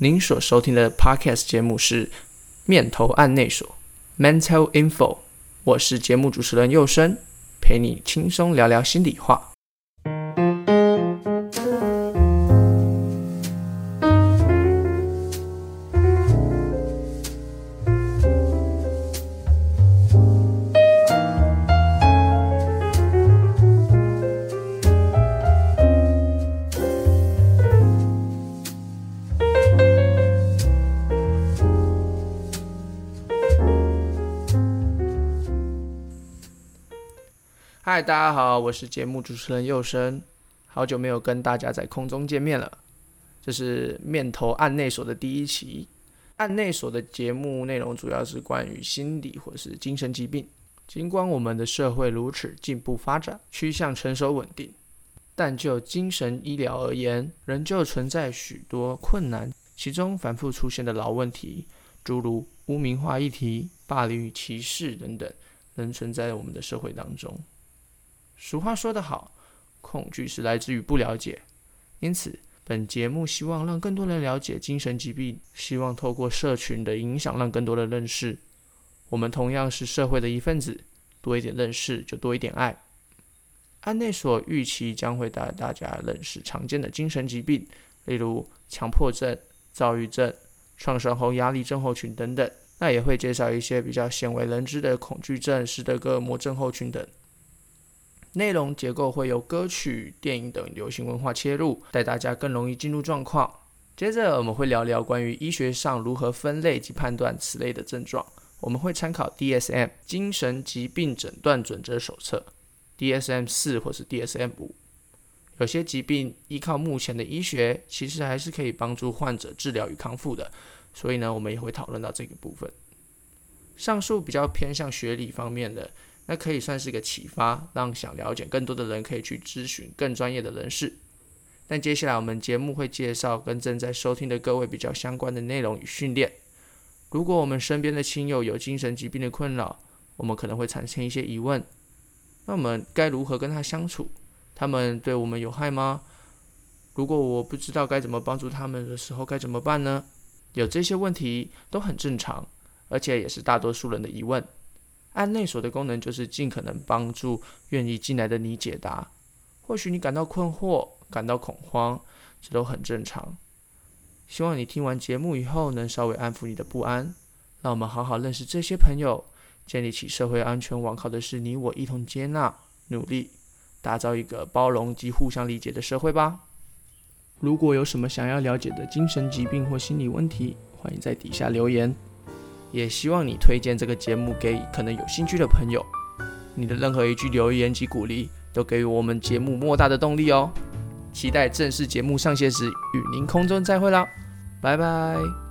您所收听的 Podcast 节目是《面头案内所》（Mental Info），我是节目主持人佑生，陪你轻松聊聊心里话。嗨，大家好，我是节目主持人佑生，好久没有跟大家在空中见面了。这是面头案内所的第一期。案内所的节目内容主要是关于心理或是精神疾病。尽管我们的社会如此进步发展，趋向成熟稳定，但就精神医疗而言，仍旧存在许多困难。其中反复出现的老问题，诸如污名化议题、霸凌与歧视等等，仍存在我们的社会当中。俗话说得好，恐惧是来自于不了解。因此，本节目希望让更多人了解精神疾病，希望透过社群的影响，让更多人认识。我们同样是社会的一份子，多一点认识就多一点爱。安内所预期将会带大家认识常见的精神疾病，例如强迫症、躁郁症、创伤后压力症候群等等。那也会介绍一些比较鲜为人知的恐惧症、斯德哥尔摩症候群等。内容结构会由歌曲、电影等流行文化切入，带大家更容易进入状况。接着我们会聊聊关于医学上如何分类及判断此类的症状。我们会参考 DSM 精神疾病诊断准则手册，DSM 四或是 DSM 五。有些疾病依靠目前的医学，其实还是可以帮助患者治疗与康复的。所以呢，我们也会讨论到这个部分。上述比较偏向学理方面的。那可以算是一个启发，让想了解更多的人可以去咨询更专业的人士。但接下来我们节目会介绍跟正在收听的各位比较相关的内容与训练。如果我们身边的亲友有精神疾病的困扰，我们可能会产生一些疑问。那我们该如何跟他相处？他们对我们有害吗？如果我不知道该怎么帮助他们的时候，该怎么办呢？有这些问题都很正常，而且也是大多数人的疑问。案内所的功能就是尽可能帮助愿意进来的你解答。或许你感到困惑、感到恐慌，这都很正常。希望你听完节目以后能稍微安抚你的不安。让我们好好认识这些朋友，建立起社会安全网，靠的是你我一同接纳、努力，打造一个包容及互相理解的社会吧。如果有什么想要了解的精神疾病或心理问题，欢迎在底下留言。也希望你推荐这个节目给可能有兴趣的朋友。你的任何一句留言及鼓励，都给予我们节目莫大的动力哦。期待正式节目上线时与您空中再会啦，拜拜。